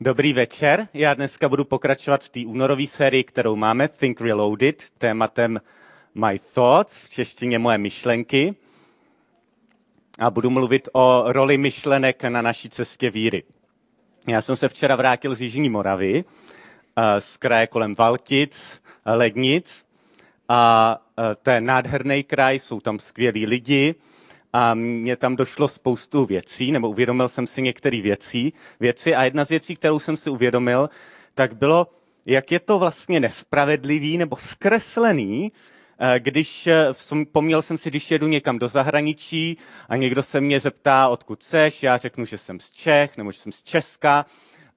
Dobrý večer. Já dneska budu pokračovat v té únorové sérii, kterou máme, Think Reloaded, tématem My Thoughts, v češtině moje myšlenky. A budu mluvit o roli myšlenek na naší cestě víry. Já jsem se včera vrátil z Jižní Moravy, eh, z kraje kolem Valtic, Lednic. A eh, to je nádherný kraj, jsou tam skvělí lidi, a mě tam došlo spoustu věcí, nebo uvědomil jsem si některé věcí, věci a jedna z věcí, kterou jsem si uvědomil, tak bylo, jak je to vlastně nespravedlivý nebo zkreslený, eh, když eh, poměl jsem si, když jedu někam do zahraničí a někdo se mě zeptá, odkud seš, já řeknu, že jsem z Čech nebo že jsem z Česka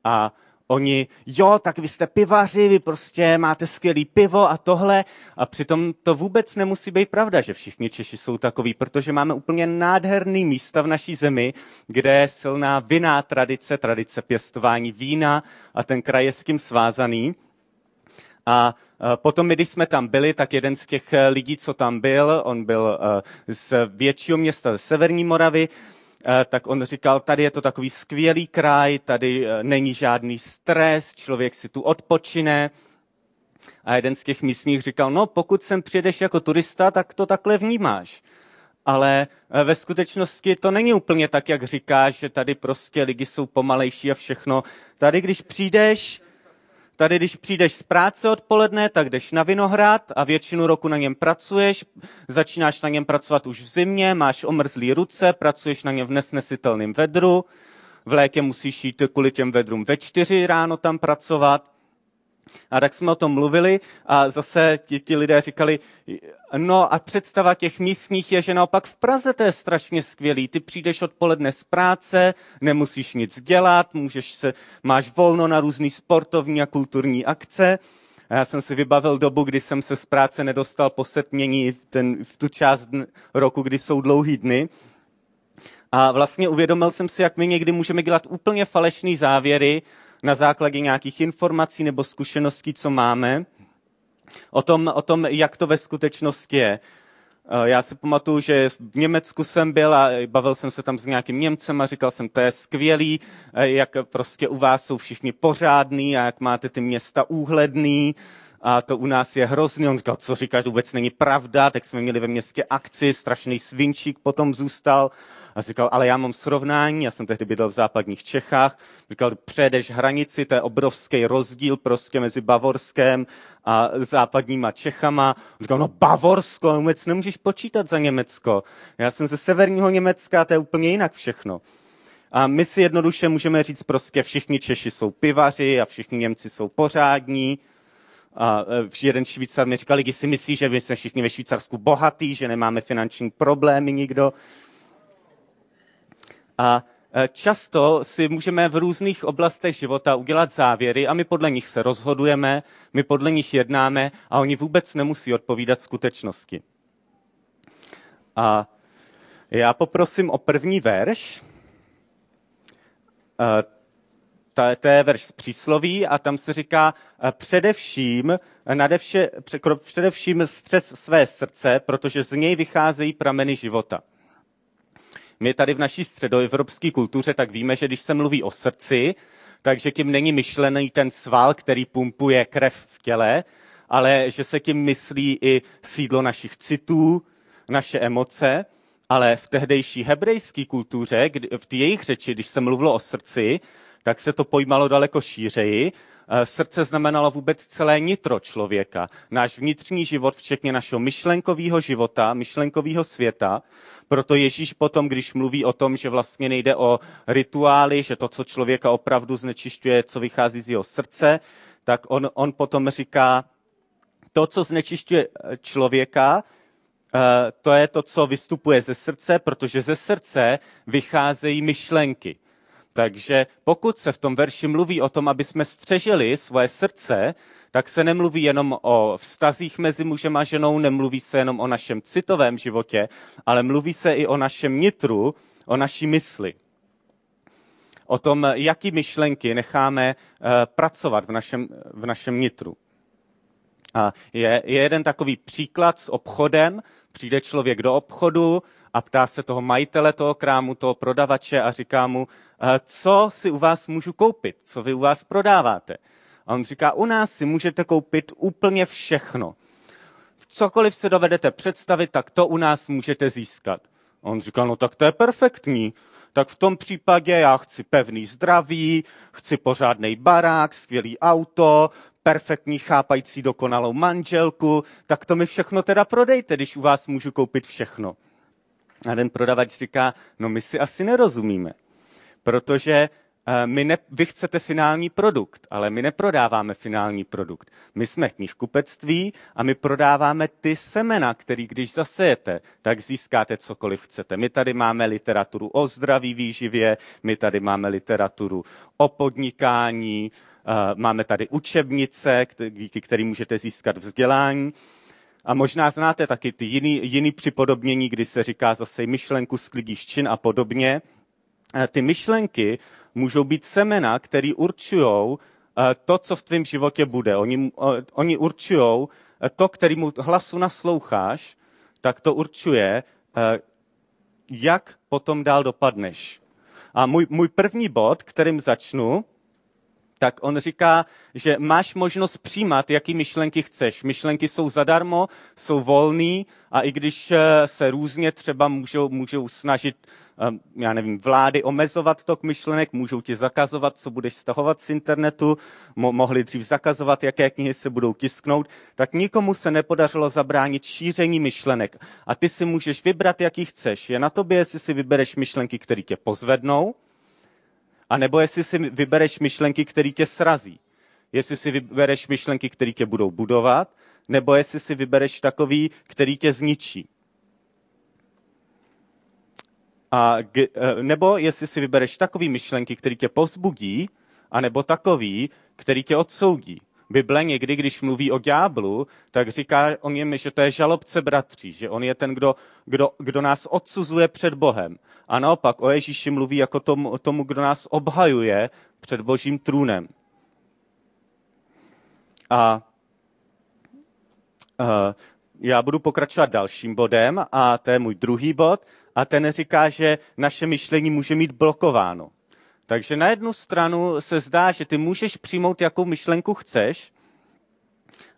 a Oni, jo, tak vy jste pivaři, vy prostě máte skvělý pivo a tohle. A přitom to vůbec nemusí být pravda, že všichni Češi jsou takový, protože máme úplně nádherný místa v naší zemi, kde je silná vinná tradice, tradice pěstování vína a ten kraj je s tím svázaný. A potom, když jsme tam byli, tak jeden z těch lidí, co tam byl, on byl z většího města, ze Severní Moravy, tak on říkal, tady je to takový skvělý kraj, tady eh, není žádný stres, člověk si tu odpočine. A jeden z těch místních říkal, no pokud sem přijedeš jako turista, tak to takhle vnímáš. Ale eh, ve skutečnosti to není úplně tak, jak říkáš, že tady prostě lidi jsou pomalejší a všechno. Tady, když přijdeš, Tady, když přijdeš z práce odpoledne, tak jdeš na vinohrad a většinu roku na něm pracuješ, začínáš na něm pracovat už v zimě, máš omrzlý ruce, pracuješ na něm v nesnesitelném vedru, v létě musíš jít kvůli těm vedrům ve čtyři ráno tam pracovat. A tak jsme o tom mluvili a zase ti, ti lidé říkali, no a představa těch místních je, že naopak v Praze to je strašně skvělý. Ty přijdeš odpoledne z práce, nemusíš nic dělat, můžeš se, máš volno na různé sportovní a kulturní akce. A já jsem si vybavil dobu, kdy jsem se z práce nedostal po setmění v, ten, v tu část roku, kdy jsou dlouhý dny. A vlastně uvědomil jsem si, jak my někdy můžeme dělat úplně falešné závěry na základě nějakých informací nebo zkušeností, co máme, o tom, o tom jak to ve skutečnosti je. Eh, já si pamatuju, že v Německu jsem byl a bavil jsem se tam s nějakým Němcem a říkal jsem, to je skvělý, eh, jak prostě u vás jsou všichni pořádný a jak máte ty města úhledný a to u nás je hrozný. On říkal, co říkáš, vůbec není pravda, tak jsme měli ve městě akci, strašný svinčík potom zůstal a říkal, ale já mám srovnání, já jsem tehdy bydlel v západních Čechách. Říkal, přejedeš hranici, to je obrovský rozdíl prostě mezi Bavorskem a západníma Čechama. Říkal, no Bavorsko, vůbec nemůžeš počítat za Německo. Já jsem ze severního Německa, to je úplně jinak všechno. A my si jednoduše můžeme říct prostě, všichni Češi jsou pivaři a všichni Němci jsou pořádní. A e, jeden Švýcar mi říkal, když si myslí, že my jsme všichni ve Švýcarsku bohatí, že nemáme finanční problémy nikdo. A e, často si můžeme v různých oblastech života udělat závěry a my podle nich se rozhodujeme, my podle nich jednáme a oni vůbec nemusí odpovídat skutečnosti. A já poprosím o první verš. E, to je verš z přísloví a tam se říká e, především, nadevše, především střes své srdce, protože z něj vycházejí prameny života. My tady v naší středoevropské kultuře tak víme, že když se mluví o srdci, takže tím není myšlený ten sval, který pumpuje krev v těle, ale že se tím myslí i sídlo našich citů, naše emoce, ale v tehdejší hebrejské kultuře, v jejich řeči, když se mluvilo o srdci, tak se to pojímalo daleko šířeji srdce znamenalo vůbec celé nitro člověka, náš vnitřní život, včetně našeho myšlenkového života, myšlenkového světa. Proto Ježíš potom, když mluví o tom, že vlastně nejde o rituály, že to, co člověka opravdu znečišťuje, co vychází z jeho srdce, tak on, on potom říká, to, co znečišťuje eh, člověka, eh, to je to, co vystupuje ze srdce, protože ze srdce vycházejí myšlenky. Takže pokud se v tom verši mluví o tom, aby jsme střežili svoje srdce, tak se nemluví jenom o vztazích mezi mužem a ženou, nemluví se jenom o našem citovém životě, ale mluví se i o našem nitru, o naší mysli. O tom, jaký myšlenky necháme eh, pracovat v našem, v našem nitru. A je, je jeden takový příklad s obchodem. Přijde člověk do obchodu a ptá se toho majitele toho krámu, toho prodavače a říká mu, eh, co si u vás můžu koupit, co vy u vás prodáváte. A on říká, u nás si můžete koupit úplně všechno. Cokoliv se dovedete představit, tak to u nás můžete získat. A on říká, no tak to je perfektní. Tak v tom případě já chci pevný zdraví, chci pořádný barák, skvělý auto, perfektní chápající dokonalou manželku, tak to mi všechno teda prodejte, když u vás můžu koupit všechno. A ten prodavač říká, no my si asi nerozumíme, protože my ne, vy chcete finální produkt, ale my neprodáváme finální produkt. My jsme knihkupectví a my prodáváme ty semena, který když zasejete, tak získáte cokoliv chcete. My tady máme literaturu o zdraví výživě, my tady máme literaturu o podnikání, eh, máme tady učebnice, díky kterým můžete získat vzdělání. A možná znáte taky ty jiný, jiný připodobnění, kdy se říká zase myšlenku sklidíš čin a podobně. Eh, ty myšlenky můžou být semena, které určují eh, to, co v tvém životě bude. Oni, eh, oni určují eh, to, kterýmu hlasu nasloucháš, tak to určuje, jak potom dál dopadneš. A můj, můj první bod, kterým začnu, tak on říká, že máš možnost přijímat, jaký myšlenky chceš. Myšlenky jsou zadarmo, jsou volný a i když se různě třeba můžou, můžou snažit Ehm, já nevím, vlády omezovat tok myšlenek, můžou ti zakazovat, co budeš stahovat z internetu, mo- mohli dřív zakazovat, jaké knihy se budou tisknout, tak nikomu se nepodařilo zabránit šíření myšlenek. A ty si můžeš vybrat, jaký chceš. Je na tobě, jestli si vybereš myšlenky, které tě pozvednou, anebo jestli si vybereš myšlenky, které tě srazí. Jestli si vybereš myšlenky, které tě budou budovat, nebo jestli si vybereš takový, který tě zničí. A, eh, nebo jestli si vybereš takový myšlenky, který tě povzbudí, anebo takový, který tě odsoudí. Bible někdy, když mluví o ďáblu, tak říká o něm, že to je žalobce bratří, že on je ten, kdo, kdo, kdo nás odsuzuje před Bohem. A naopak o Ježíši mluví jako tomu, tomu, kdo nás obhajuje před božím trůnem. A uh, já budu pokračovat dalším bodem a to je můj druhý bod a ten říká, že naše myšlení může mít blokováno. Takže na jednu stranu se zdá, že ty můžeš přijmout, jakou myšlenku chceš,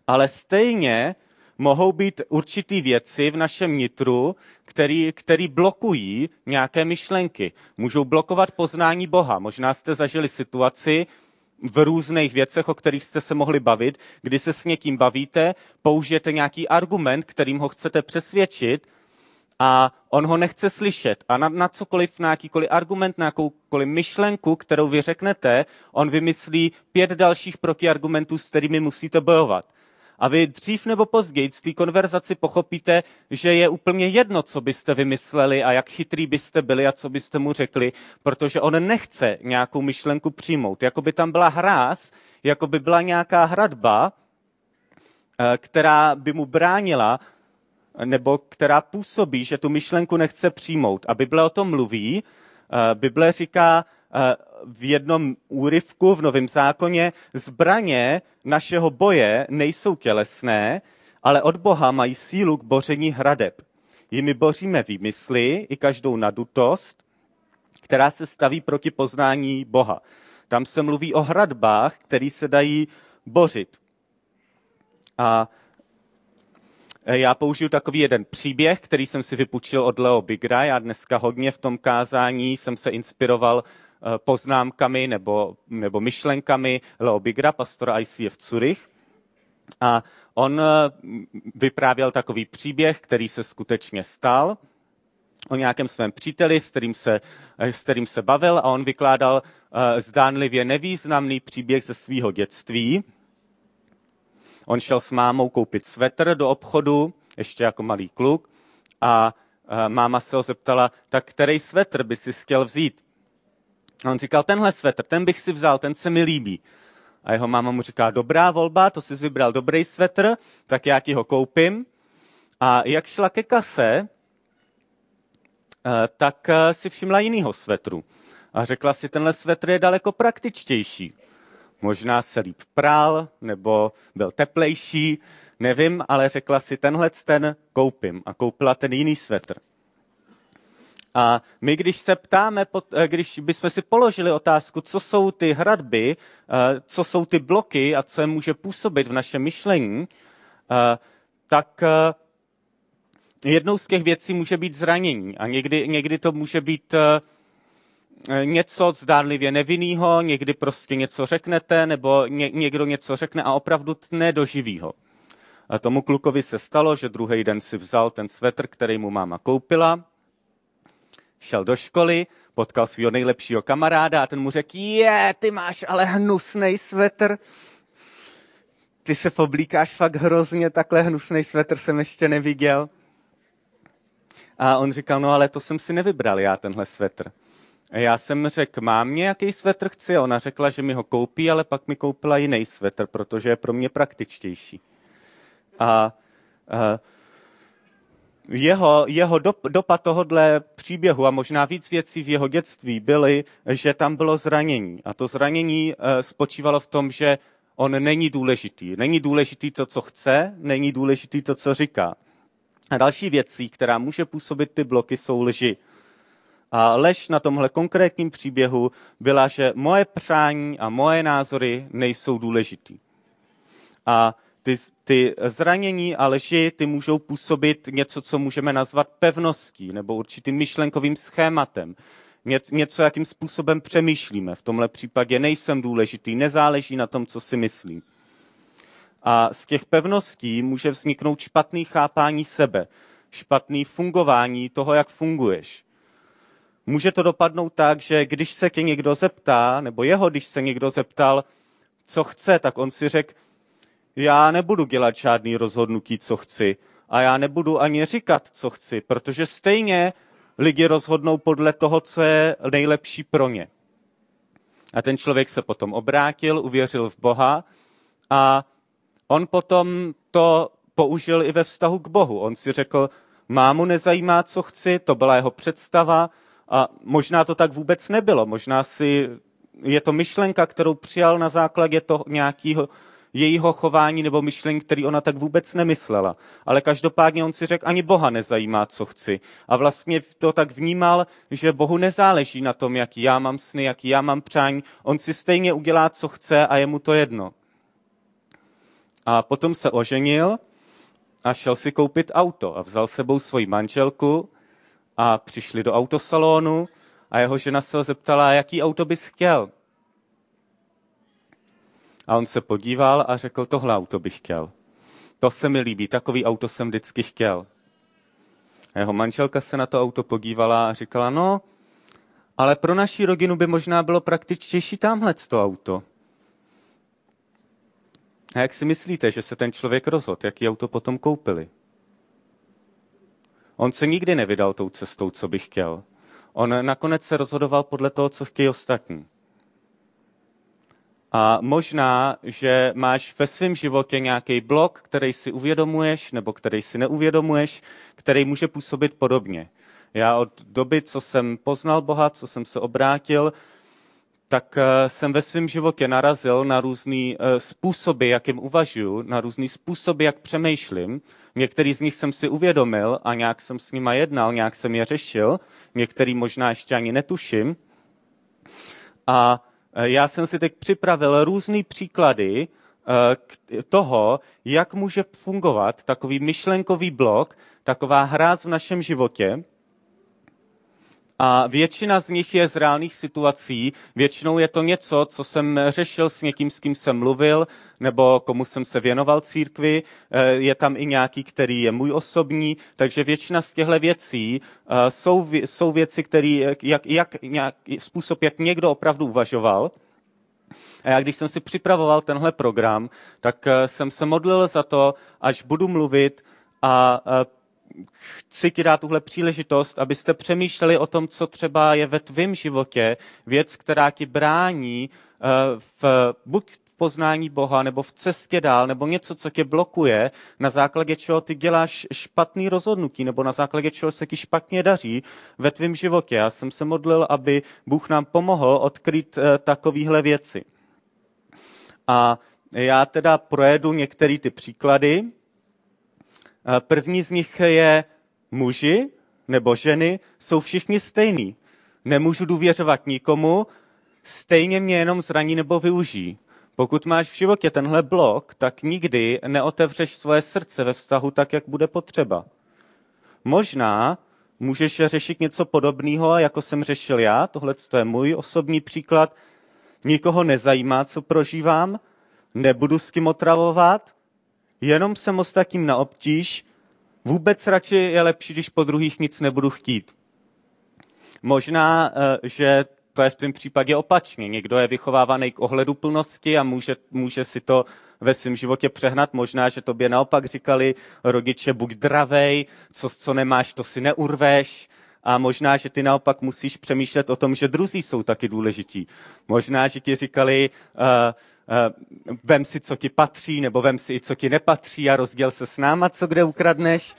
ale stejně mohou být určitý věci v našem nitru, který, který blokují nějaké myšlenky. Můžou blokovat poznání Boha. Možná jste zažili situaci v různých věcech, o kterých jste se mohli bavit, kdy se s někým bavíte, použijete nějaký argument, kterým ho chcete přesvědčit, a on ho nechce slyšet. A na, na cokoliv, na jakýkoliv argument, na jakoukoliv myšlenku, kterou vy řeknete, on vymyslí pět dalších protiargumentů, s kterými musíte bojovat. A vy dřív nebo později z té konverzaci pochopíte, že je úplně jedno, co byste vymysleli a jak chytrý byste byli a co byste mu řekli, protože on nechce nějakou myšlenku přijmout. Jako by tam byla hráz, jako by byla nějaká hradba, eh, která by mu bránila nebo která působí, že tu myšlenku nechce přijmout. A Bible o tom mluví. Eh, Bible říká eh, v jednom úryvku v Novém zákoně, zbraně našeho boje nejsou tělesné, ale od Boha mají sílu k boření hradeb. Jimi boříme výmysly i každou nadutost, která se staví proti poznání Boha. Tam se mluví o hradbách, které se dají bořit. A já použiju takový jeden příběh, který jsem si vypučil od Leo Bigra. Já dneska hodně v tom kázání jsem se inspiroval eh, poznámkami nebo, nebo myšlenkami Leo Bigra, pastora ICF Zurich. A on eh, vyprávěl takový příběh, který se skutečně stal o nějakém svém příteli, s kterým se, s kterým se bavil a on vykládal zdánlivě nevýznamný příběh ze svého dětství, On šel s mámou koupit svetr do obchodu, ještě jako malý kluk, a máma se ho zeptala, tak který svetr by si chtěl vzít? A on říkal, tenhle svetr, ten bych si vzal, ten se mi líbí. A jeho máma mu říká, dobrá volba, to jsi vybral dobrý svetr, tak já ti ho koupím. A jak šla ke kase, tak si všimla jinýho svetru. A řekla si, tenhle svetr je daleko praktičtější Možná se líp prál, nebo byl teplejší, nevím, ale řekla si, tenhle ten koupím a koupila ten jiný svetr. A my, když se ptáme, eh, když bychom si položili otázku, co jsou ty hradby, eh, co jsou ty bloky a co je může působit v našem myšlení, eh, tak jednou z těch věcí může být zranění. A někdy, někdy to může být něco zdánlivě nevinného, někdy prostě něco řeknete, nebo ně, někdo něco řekne a opravdu tne do živýho. A tomu klukovi se stalo, že druhý den si vzal ten svetr, který mu máma koupila, šel do školy, potkal svého nejlepšího kamaráda a ten mu řekl, je, ty máš ale hnusný svetr. Ty se poblíkáš fakt hrozně, takhle hnusný svetr jsem ještě neviděl. A on říkal, no ale to jsem si nevybral já, tenhle svetr. Já jsem řekl, mám nějaký svetr chci? Ona řekla, že mi ho koupí, ale pak mi koupila jiný svetr, protože je pro mě praktičtější. A, a jeho, jeho dop, dopad tohohle příběhu a možná víc věcí v jeho dětství byly, že tam bylo zranění. A to zranění e, spočívalo v tom, že on není důležitý. Není důležitý to, co chce, není důležitý to, co říká. A další věcí, která může působit ty bloky, jsou lži. A lež na tomhle konkrétním příběhu byla, že moje přání a moje názory nejsou důležitý. A ty, ty zranění a lži, ty můžou působit něco, co můžeme nazvat pevností nebo určitým myšlenkovým schématem. Něco, jakým způsobem přemýšlíme. V tomhle případě nejsem důležitý, nezáleží na tom, co si myslím. A z těch pevností může vzniknout špatný chápání sebe, špatný fungování toho, jak funguješ. Může to dopadnout tak, že když se tě někdo zeptá, nebo jeho, když se někdo zeptal, co chce, tak on si řekl, já nebudu dělat žádný rozhodnutí, co chci. A já nebudu ani říkat, co chci, protože stejně lidi rozhodnou podle toho, co je nejlepší pro ně. A ten člověk se potom obrátil, uvěřil v Boha a on potom to použil i ve vztahu k Bohu. On si řekl, mámu nezajímá, co chci, to byla jeho představa a možná to tak vůbec nebylo. Možná si je to myšlenka, kterou přijal na základě toho nějakého jejího chování nebo myšlení, který ona tak vůbec nemyslela. Ale každopádně on si řekl, ani Boha nezajímá, co chci. A vlastně to tak vnímal, že Bohu nezáleží na tom, jaký já mám sny, jaký já mám přání. On si stejně udělá, co chce a je mu to jedno. A potom se oženil a šel si koupit auto a vzal sebou svoji manželku a přišli do autosalonu a jeho žena se ho zeptala, jaký auto bys chtěl. A on se podíval a řekl, tohle auto bych chtěl. To se mi líbí, takový auto jsem vždycky chtěl. A jeho manželka se na to auto podívala a říkala, no, ale pro naši rodinu by možná bylo praktičtější tamhle to auto. A jak si myslíte, že se ten člověk rozhodl, jaký auto potom koupili? On se nikdy nevydal tou cestou, co by chtěl. On nakonec se rozhodoval podle toho, co chtějí ostatní. A možná, že máš ve svém životě nějaký blok, který si uvědomuješ nebo který si neuvědomuješ, který může působit podobně. Já od doby, co jsem poznal Boha, co jsem se obrátil, tak eh, jsem ve svém životě narazil na různé eh, způsoby, jakým uvažuji, na různé způsoby, jak přemýšlím. Některý z nich jsem si uvědomil a nějak jsem s nima jednal, nějak jsem je řešil, některý možná ještě ani netuším. A Eh, já jsem si teď připravil různé příklady toho, jak může fungovat takový myšlenkový blok, taková hráz v našem životě, a většina z nich je z reálných situací. Většinou je to něco, co jsem řešil s někým, s kým jsem mluvil, nebo komu jsem se věnoval církvi. Eh, je tam i nějaký, který je můj osobní. Takže většina z těchto věcí eh, jsou, jsou věci, které, jak, jak, nějak, způsob, jak někdo opravdu uvažoval. A já, když jsem si připravoval tenhle program, tak eh, jsem se modlil za to, až budu mluvit a chci ti dát tuhle příležitost, abyste přemýšleli o tom, co třeba je ve tvém životě, věc, která ti brání eh, v, buď v poznání Boha, nebo v cestě dál, nebo něco, co tě blokuje, na základě čeho ty děláš špatný rozhodnutí, nebo na základě čeho se ti špatně daří ve tvém životě. Já jsem se modlil, aby Bůh nám pomohl odkryt eh, takovéhle věci. A já teda projedu některé ty příklady. První z nich je muži nebo ženy jsou všichni stejní. Nemůžu důvěřovat nikomu, stejně mě jenom zraní nebo využijí. Pokud máš v životě tenhle blok, tak nikdy neotevřeš svoje srdce ve vztahu tak, jak bude potřeba. Možná můžeš řešit něco podobného, jako jsem řešil já, tohle je můj osobní příklad. Nikoho nezajímá, co prožívám, nebudu s tím otravovat, jenom jsem ostatním na obtíž, vůbec radši je lepší, když po druhých nic nebudu chtít. Možná, eh, že to je v tom případě opačně. Někdo je vychovávaný k ohledu plnosti a může, může si to ve svém životě přehnat. Možná, že tobě naopak říkali rodiče, buď dravej, co, co nemáš, to si neurveš. A možná, že ty naopak musíš přemýšlet o tom, že druzí jsou taky důležití. Možná, že ti říkali, uh, vem si, co ti patří, nebo vem si i, co ti nepatří a rozděl se s náma, co kde ukradneš.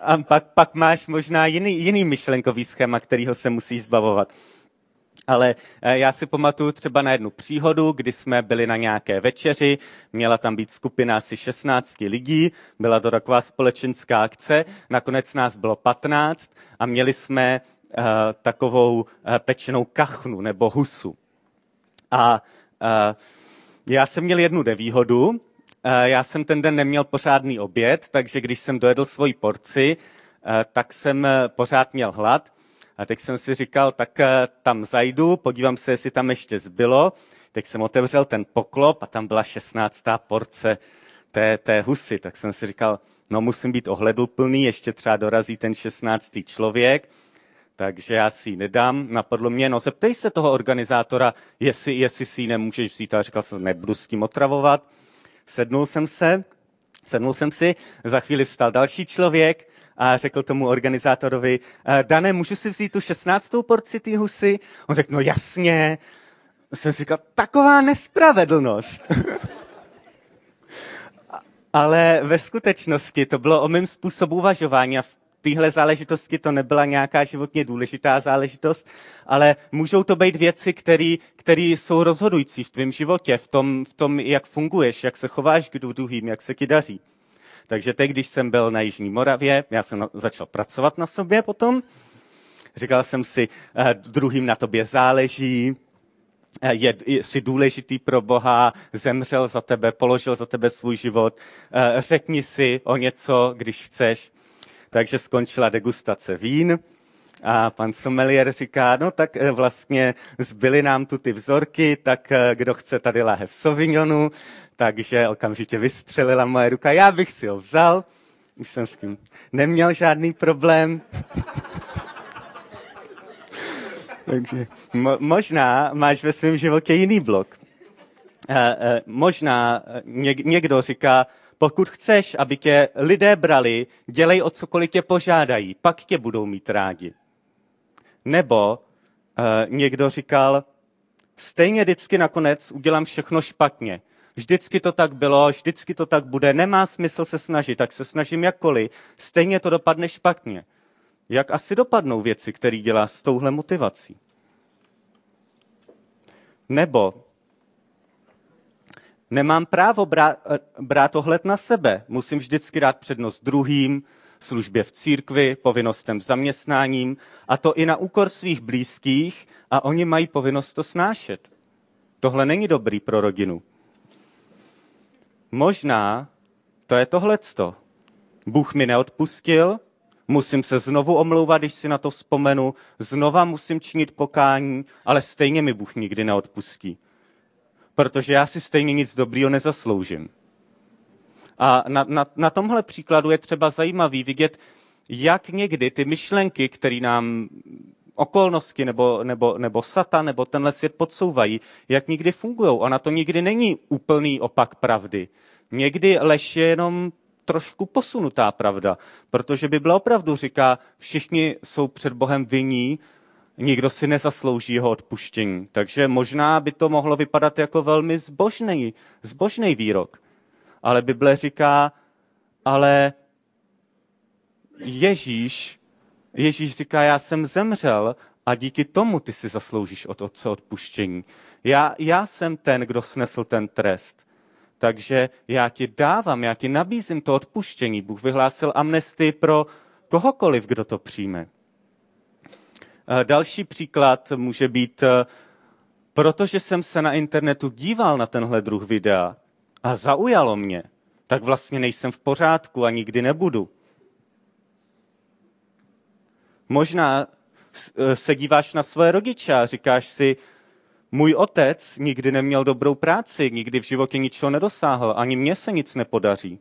A pak, pak máš možná jiný, jiný myšlenkový schéma, kterýho se musíš zbavovat. Ale eh, já si pamatuju třeba na jednu příhodu, kdy jsme byli na nějaké večeři, měla tam být skupina asi 16 lidí, byla to taková společenská akce, nakonec nás bylo 15 a měli jsme uh, takovou uh, pečenou kachnu nebo husu. A uh, já jsem měl jednu nevýhodu, uh, já jsem ten den neměl pořádný oběd, takže když jsem dojedl svoji porci, uh, tak jsem pořád měl hlad a teď jsem si říkal, tak eh, tam zajdu, podívám se, jestli tam ještě zbylo. Teď jsem otevřel ten poklop a tam byla 16. porce té, té husy. Tak jsem si říkal, no musím být ohleduplný, ještě třeba dorazí ten 16. člověk, takže já si ji nedám. Napadlo mě, no zeptej se toho organizátora, jestli, jestli si ji nemůžeš vzít. A říkal jsem, nebudu s tím otravovat. Sednul jsem se, sednul jsem si, za chvíli vstal další člověk, a řekl tomu organizátorovi, eh, Dané, můžu si vzít tu 16. porci té husy? On řekl, no jasně. Jsem si říkal, taková nespravedlnost. Ale ve skutečnosti to bylo o mém způsobu uvažování a v téhle záležitosti to nebyla nějaká životně důležitá záležitost, ale můžou to být věci, které jsou rozhodující v tvém životě, v tom, v tom, jak funguješ, jak se chováš k druhým, jak se ti daří. Takže teď, když jsem byl na Jižní Moravě, já jsem začal pracovat na sobě potom, říkal jsem si, eh, druhým na tobě záleží, eh, je, jsi důležitý pro Boha, zemřel za tebe, položil za tebe svůj život, eh, řekni si o něco, když chceš. Takže skončila degustace vín a pan sommelier říká, no tak vlastně zbyly nám tu ty vzorky, tak kdo chce tady láhev Sauvignonu, takže okamžitě vystřelila moje ruka. Já bych si ho vzal, už jsem s tím neměl žádný problém. takže mo- možná máš ve svém životě jiný blok. E, e, možná něk- někdo říká, pokud chceš, aby tě lidé brali, dělej o cokoliv tě požádají, pak tě budou mít rádi. Nebo e, někdo říkal, stejně vždycky nakonec udělám všechno špatně vždycky to tak bylo, vždycky to tak bude, nemá smysl se snažit, tak se snažím jakkoliv, stejně to dopadne špatně. Jak asi dopadnou věci, které dělá s touhle motivací? Nebo nemám právo brát, brát ohled na sebe, musím vždycky dát přednost druhým, službě v církvi, povinnostem v zaměstnáním, a to i na úkor svých blízkých, a oni mají povinnost to snášet. Tohle není dobrý pro rodinu. Možná to je tohleto. Bůh mi neodpustil, musím se znovu omlouvat, když si na to vzpomenu, znova musím činit pokání, ale stejně mi Bůh nikdy neodpustí. Protože já si stejně nic dobrýho nezasloužím. A na, na, na tomhle příkladu je třeba zajímavý vidět, jak někdy ty myšlenky, které nám okolnosti nebo, nebo, nebo sata nebo tenhle svět podsouvají, jak nikdy fungují. Ona to nikdy není úplný opak pravdy. Někdy lež je jenom trošku posunutá pravda, protože Bible opravdu říká, všichni jsou před Bohem vinní, nikdo si nezaslouží jeho odpuštění. Takže možná by to mohlo vypadat jako velmi zbožný, zbožný výrok. Ale Bible říká, ale Ježíš Ježíš říká, já jsem zemřel a díky tomu ty si zasloužíš od Otce odpuštění. Já, já jsem ten, kdo snesl ten trest. Takže já ti dávám, já ti nabízím to odpuštění. Bůh vyhlásil amnestii pro kohokoliv, kdo to přijme. Eh, další příklad může být, eh, protože jsem se na internetu díval na tenhle druh videa a zaujalo mě, tak vlastně nejsem v pořádku a nikdy nebudu. Možná eh, se díváš na své rodiče a říkáš si, můj otec nikdy neměl dobrou práci, nikdy v životě ničeho nedosáhl, ani mně se nic nepodaří.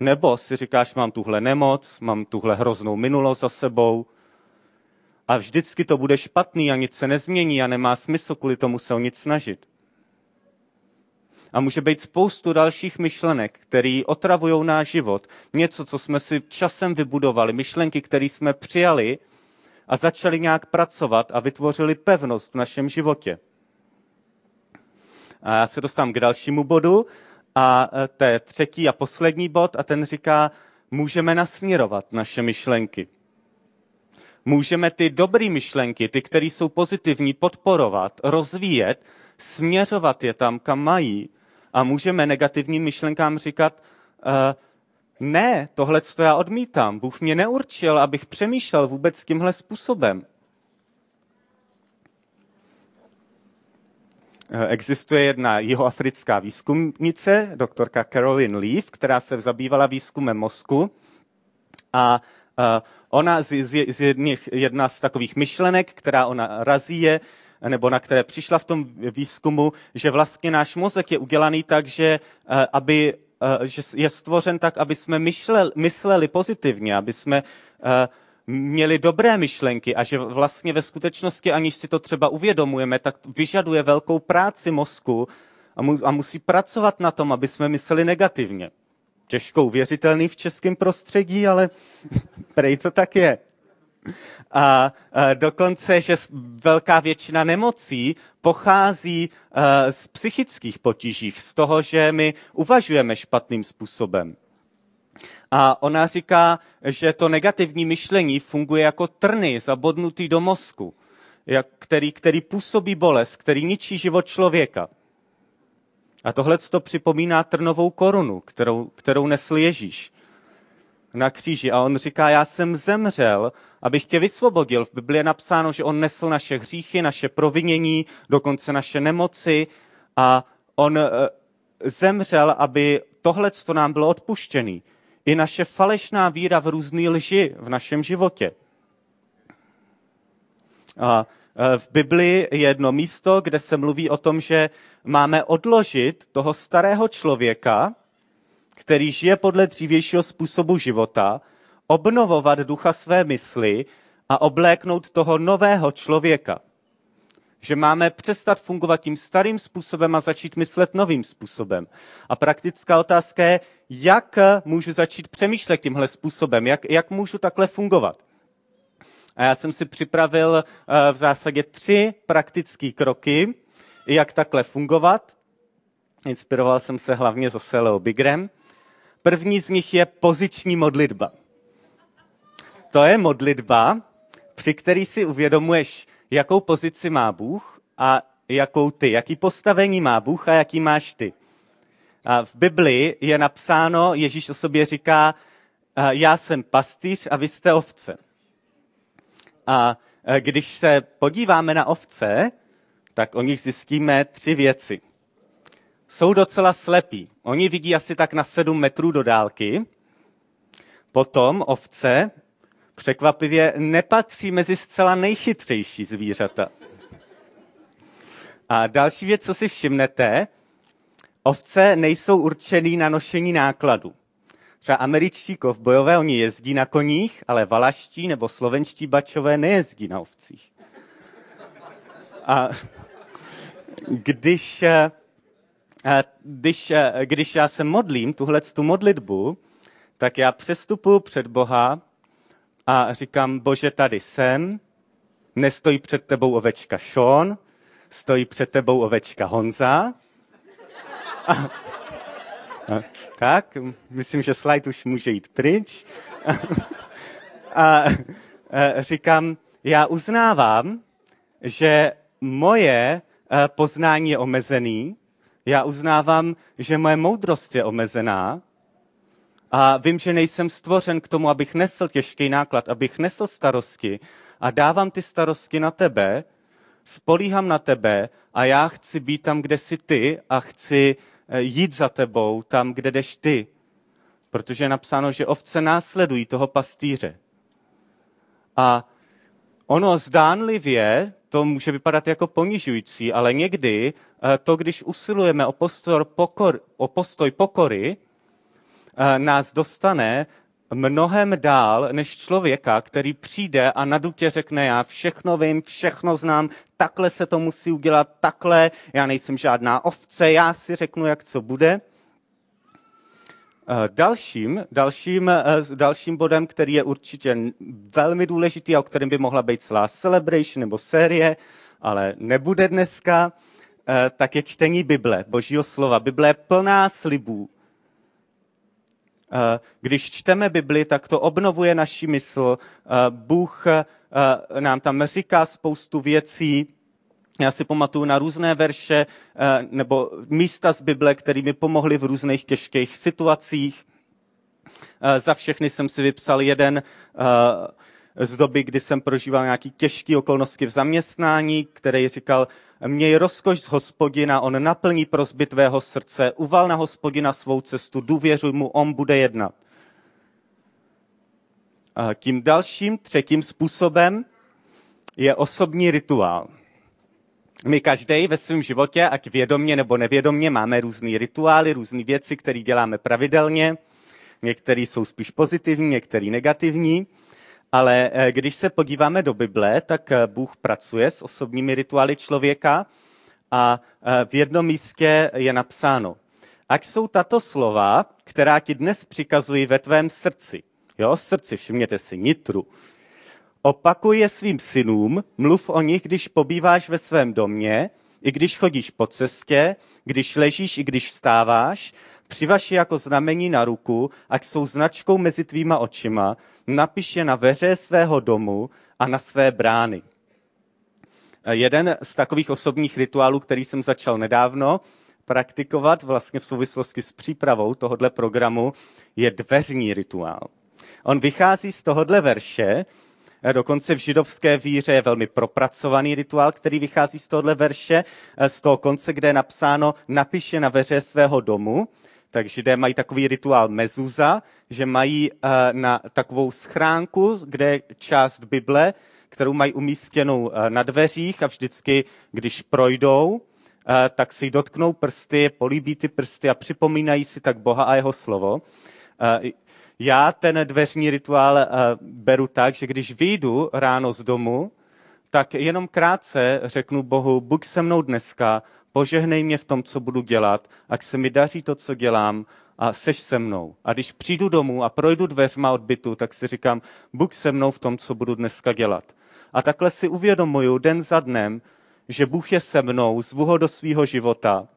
Nebo si říkáš, mám tuhle nemoc, mám tuhle hroznou minulost za sebou a vždycky to bude špatný a nic se nezmění a nemá smysl kvůli tomu se o nic snažit. A může být spoustu dalších myšlenek, které otravují náš život. Něco, co jsme si časem vybudovali, myšlenky, které jsme přijali a začali nějak pracovat a vytvořili pevnost v našem životě. A já se dostám k dalšímu bodu a e, to je třetí a poslední bod a ten říká, můžeme nasměrovat naše myšlenky. Můžeme ty dobré myšlenky, ty, které jsou pozitivní, podporovat, rozvíjet, směřovat je tam, kam mají. A můžeme negativním myšlenkám říkat, uh, ne, tohle to já odmítám. Bůh mě neurčil, abych přemýšlel vůbec tímhle způsobem. Eh, existuje jedna jihoafrická výzkumnice, doktorka Caroline Leaf, která se zabývala výzkumem mozku a ona z, z, z jedných, jedna z takových myšlenek, která ona razí, je, nebo na které přišla v tom výzkumu, že vlastně náš mozek je udělaný tak, že, eh, aby, že je stvořen tak, aby jsme myšleli, mysleli pozitivně, aby jsme měli dobré myšlenky a že vlastně ve skutečnosti, aniž si to třeba uvědomujeme, tak vyžaduje velkou práci mozku a musí pracovat na tom, aby jsme mysleli negativně. Těžko uvěřitelný v českém prostředí, ale prej to tak je. A, dokonce, že velká většina nemocí pochází a, z psychických potíží, z toho, že my uvažujeme špatným způsobem. A ona říká, že to negativní myšlení funguje jako trny zabodnutý do mozku, který, který působí bolest, který ničí život člověka. A tohle to připomíná trnovou korunu, kterou, kterou nesl Ježíš na kříži. A on říká, já jsem zemřel, abych tě vysvobodil. V Biblii je napsáno, že on nesl naše hříchy, naše provinění, dokonce naše nemoci a on e, zemřel, aby tohle to nám bylo odpuštěné i naše falešná víra v různé lži v našem životě. A e, v Biblii je jedno místo, kde se mluví o tom, že máme odložit toho starého člověka, který žije podle dřívějšího způsobu života, obnovovat ducha své mysli a obléknout toho nového člověka že máme přestat fungovat tím starým způsobem a začít myslet novým způsobem. A praktická otázka je, jak můžu začít přemýšlet tímhle způsobem, jak, jak můžu takhle fungovat. A já jsem si připravil eh, v zásadě tři praktické kroky, jak takhle fungovat. Inspiroval jsem se hlavně zase Leo Bigrem. První z nich je poziční modlitba. To je modlitba, při který si uvědomuješ, jakou pozici má Bůh a jakou ty, jaký postavení má Bůh a jaký máš ty. A v Biblii je napsáno, Ježíš o sobě říká, já jsem pastýř a vy jste ovce. A když se podíváme na ovce, tak o nich zjistíme tři věci. Jsou docela slepí. Oni vidí asi tak na sedm metrů do dálky. Potom ovce překvapivě nepatří mezi zcela nejchytřejší zvířata. A další věc, co si všimnete, ovce nejsou určený na nošení nákladu. Třeba američtí kovbojové, oni jezdí na koních, ale valaští nebo slovenští bačové nejezdí na ovcích. A když, eh, když, eh, když já se modlím, tuhle tu modlitbu, tak já přestupuji před Boha a říkám, bože, tady jsem, nestojí před tebou ovečka Sean, stojí před tebou ovečka Honza. A, a, tak, myslím, že slide už může jít pryč. A, a, a říkám, já uznávám, že moje poznání je omezený, Já uznávám, že moje moudrost je omezená a vím, že nejsem stvořen k tomu, abych nesl těžký náklad, abych nesl starosti a dávám ty starosti na tebe, spolíhám na tebe a já chci být tam, kde jsi ty a chci eh, jít za tebou tam, kde jdeš ty. Protože je napsáno, že ovce následují toho pastýře. A ono zdánlivě to může vypadat jako ponižující, ale někdy eh, to, když usilujeme o, postoj, pokor, o postoj pokory, eh, nás dostane mnohem dál než člověka, který přijde a na dutě řekne, já všechno vím, všechno znám, takhle se to musí udělat, takhle, já nejsem žádná ovce, já si řeknu, jak co bude. Eh, dalším, dalším, eh, dalším bodem, který je určitě velmi důležitý a o kterém by mohla být celá celebration nebo série, ale nebude dneska, eh, tak je čtení Bible, božího slova. Bible je plná slibů. Když čteme Bibli, tak to obnovuje naši mysl. Bůh nám tam říká spoustu věcí, já si pamatuju na různé verše eh, nebo místa z Bible, které mi pomohly v různých těžkých situacích. Eh, za všechny jsem si vypsal jeden eh, z doby, kdy jsem prožíval nějaké těžké okolnosti v zaměstnání, který říkal, měj rozkoš z hospodina, on naplní prozby tvého srdce, uval na hospodina svou cestu, důvěřuj mu, on bude jednat. Tím dalším, třetím způsobem je osobní rituál. My každý ve svém životě, ať vědomně nebo nevědomně, máme různé rituály, různé věci, které děláme pravidelně. Některé jsou spíš pozitivní, některé negativní. Ale eh, když se podíváme do Bible, tak eh, Bůh pracuje s osobními rituály člověka a eh, v jednom místě je napsáno, ať jsou tato slova, která ti dnes přikazují ve tvém srdci. Jo, srdci, všimněte si, nitru. Opakuj je svým synům, mluv o nich, když pobýváš ve svém domě, i když chodíš po cestě, když ležíš, i když vstáváš, přivaš je jako znamení na ruku, ať jsou značkou mezi tvýma očima, napiš je na veře svého domu a na své brány. Jeden z takových osobních rituálů, který jsem začal nedávno praktikovat vlastně v souvislosti s přípravou tohohle programu, je dveřní rituál. On vychází z tohohle verše, dokonce v židovské víře je velmi propracovaný rituál, který vychází z tohohle verše, eh, z toho konce, kde je napsáno napiše na veře svého domu. Tak židé mají takový rituál mezuza, že mají eh, na takovou schránku, kde je část Bible, kterou mají umístěnou na dveřích a vždycky, když projdou, tak si dotknou prsty, políbí ty prsty a připomínají si tak Boha a jeho slovo. Já ten dveřní rituál uh, beru tak, že když vyjdu ráno z domu, tak jenom krátce řeknu Bohu, buď se mnou dneska, požehnej mě v tom, co budu dělat, ať se mi daří to, co dělám a seš se mnou. A když přijdu domů a projdu dveřma od bytu, tak si říkám, buď se mnou v tom, co budu dneska dělat. A takhle si uvědomuju den za dnem, že Bůh je se mnou, zvu ho do svého života.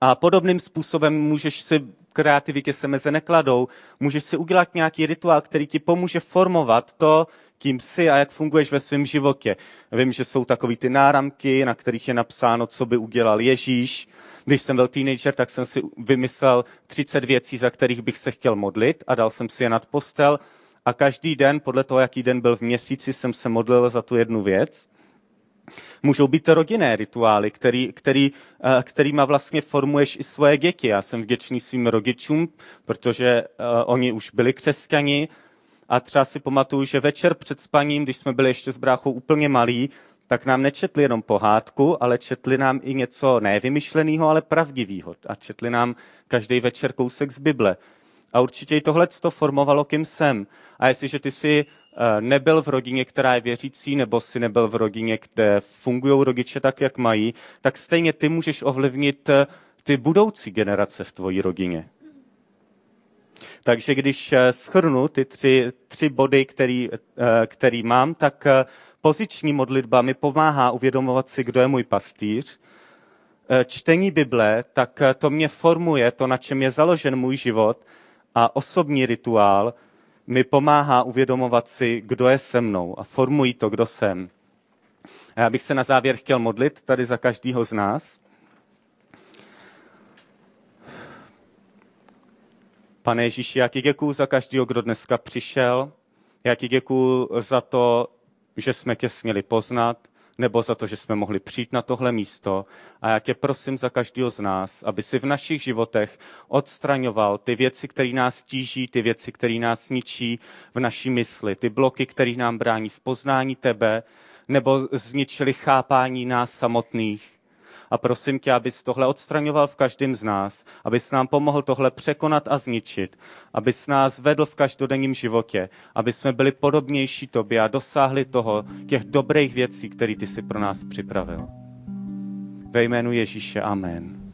A podobným způsobem můžeš si kreativitě se meze nekladou. Můžeš si udělat nějaký rituál, který ti pomůže formovat to, kým jsi a jak funguješ ve svém životě. Vím, že jsou takový ty náramky, na kterých je napsáno, co by udělal Ježíš. Když jsem byl teenager, tak jsem si vymyslel 30 věcí, za kterých bych se chtěl modlit a dal jsem si je nad postel. A každý den, podle toho, jaký den byl v měsíci, jsem se modlil za tu jednu věc. Můžou být rodinné rituály, který, který, eh, kterýma vlastně formuješ i svoje děti. Já jsem vděčný svým rodičům, protože uh, oni už byli křesťani a třeba si pamatuju, že večer před spaním, když jsme byli ještě s bráchou úplně malí, tak nám nečetli jenom pohádku, ale četli nám i něco nevymyšleného, ale pravdivého. A četli nám každý večer kousek z Bible. A určitě i tohle to formovalo, kým jsem. A jestliže ty si eh, nebyl v rodině, která je věřící, nebo si nebyl v rodině, kde fungují rodiče tak, jak mají, tak stejně ty můžeš ovlivnit eh, ty budoucí generace v tvojí rodině. Takže když eh, schrnu ty tři, tři body, který, který mám, tak poziční modlitba mi pomáhá uvědomovat si, kdo je můj pastýř. Čtení Bible, tak to mě formuje, to, na čem je založen můj život a osobní rituál mi pomáhá uvědomovat si, kdo je se mnou a formují to, kdo jsem. A já bych se na závěr chtěl modlit tady za každého z nás. Pane Ježíši, já ti děkuju za každého, kdo dneska přišel. Já ti děkuju za to, že jsme tě směli poznat nebo za to, že jsme mohli přijít na tohle místo. A já tě prosím za každého z nás, aby si v našich životech odstraňoval ty věci, které nás tíží, ty věci, které nás ničí v naší mysli, ty bloky, které nám brání v poznání tebe, nebo zničili chápání nás samotných. A prosím tě, abys tohle odstraňoval v každém z nás, abys nám pomohl tohle překonat a zničit, abys nás vedl v každodenním životě, aby jsme byli podobnější tobě a dosáhli toho, těch dobrých věcí, které ty si pro nás připravil. Ve jménu Ježíše, amen.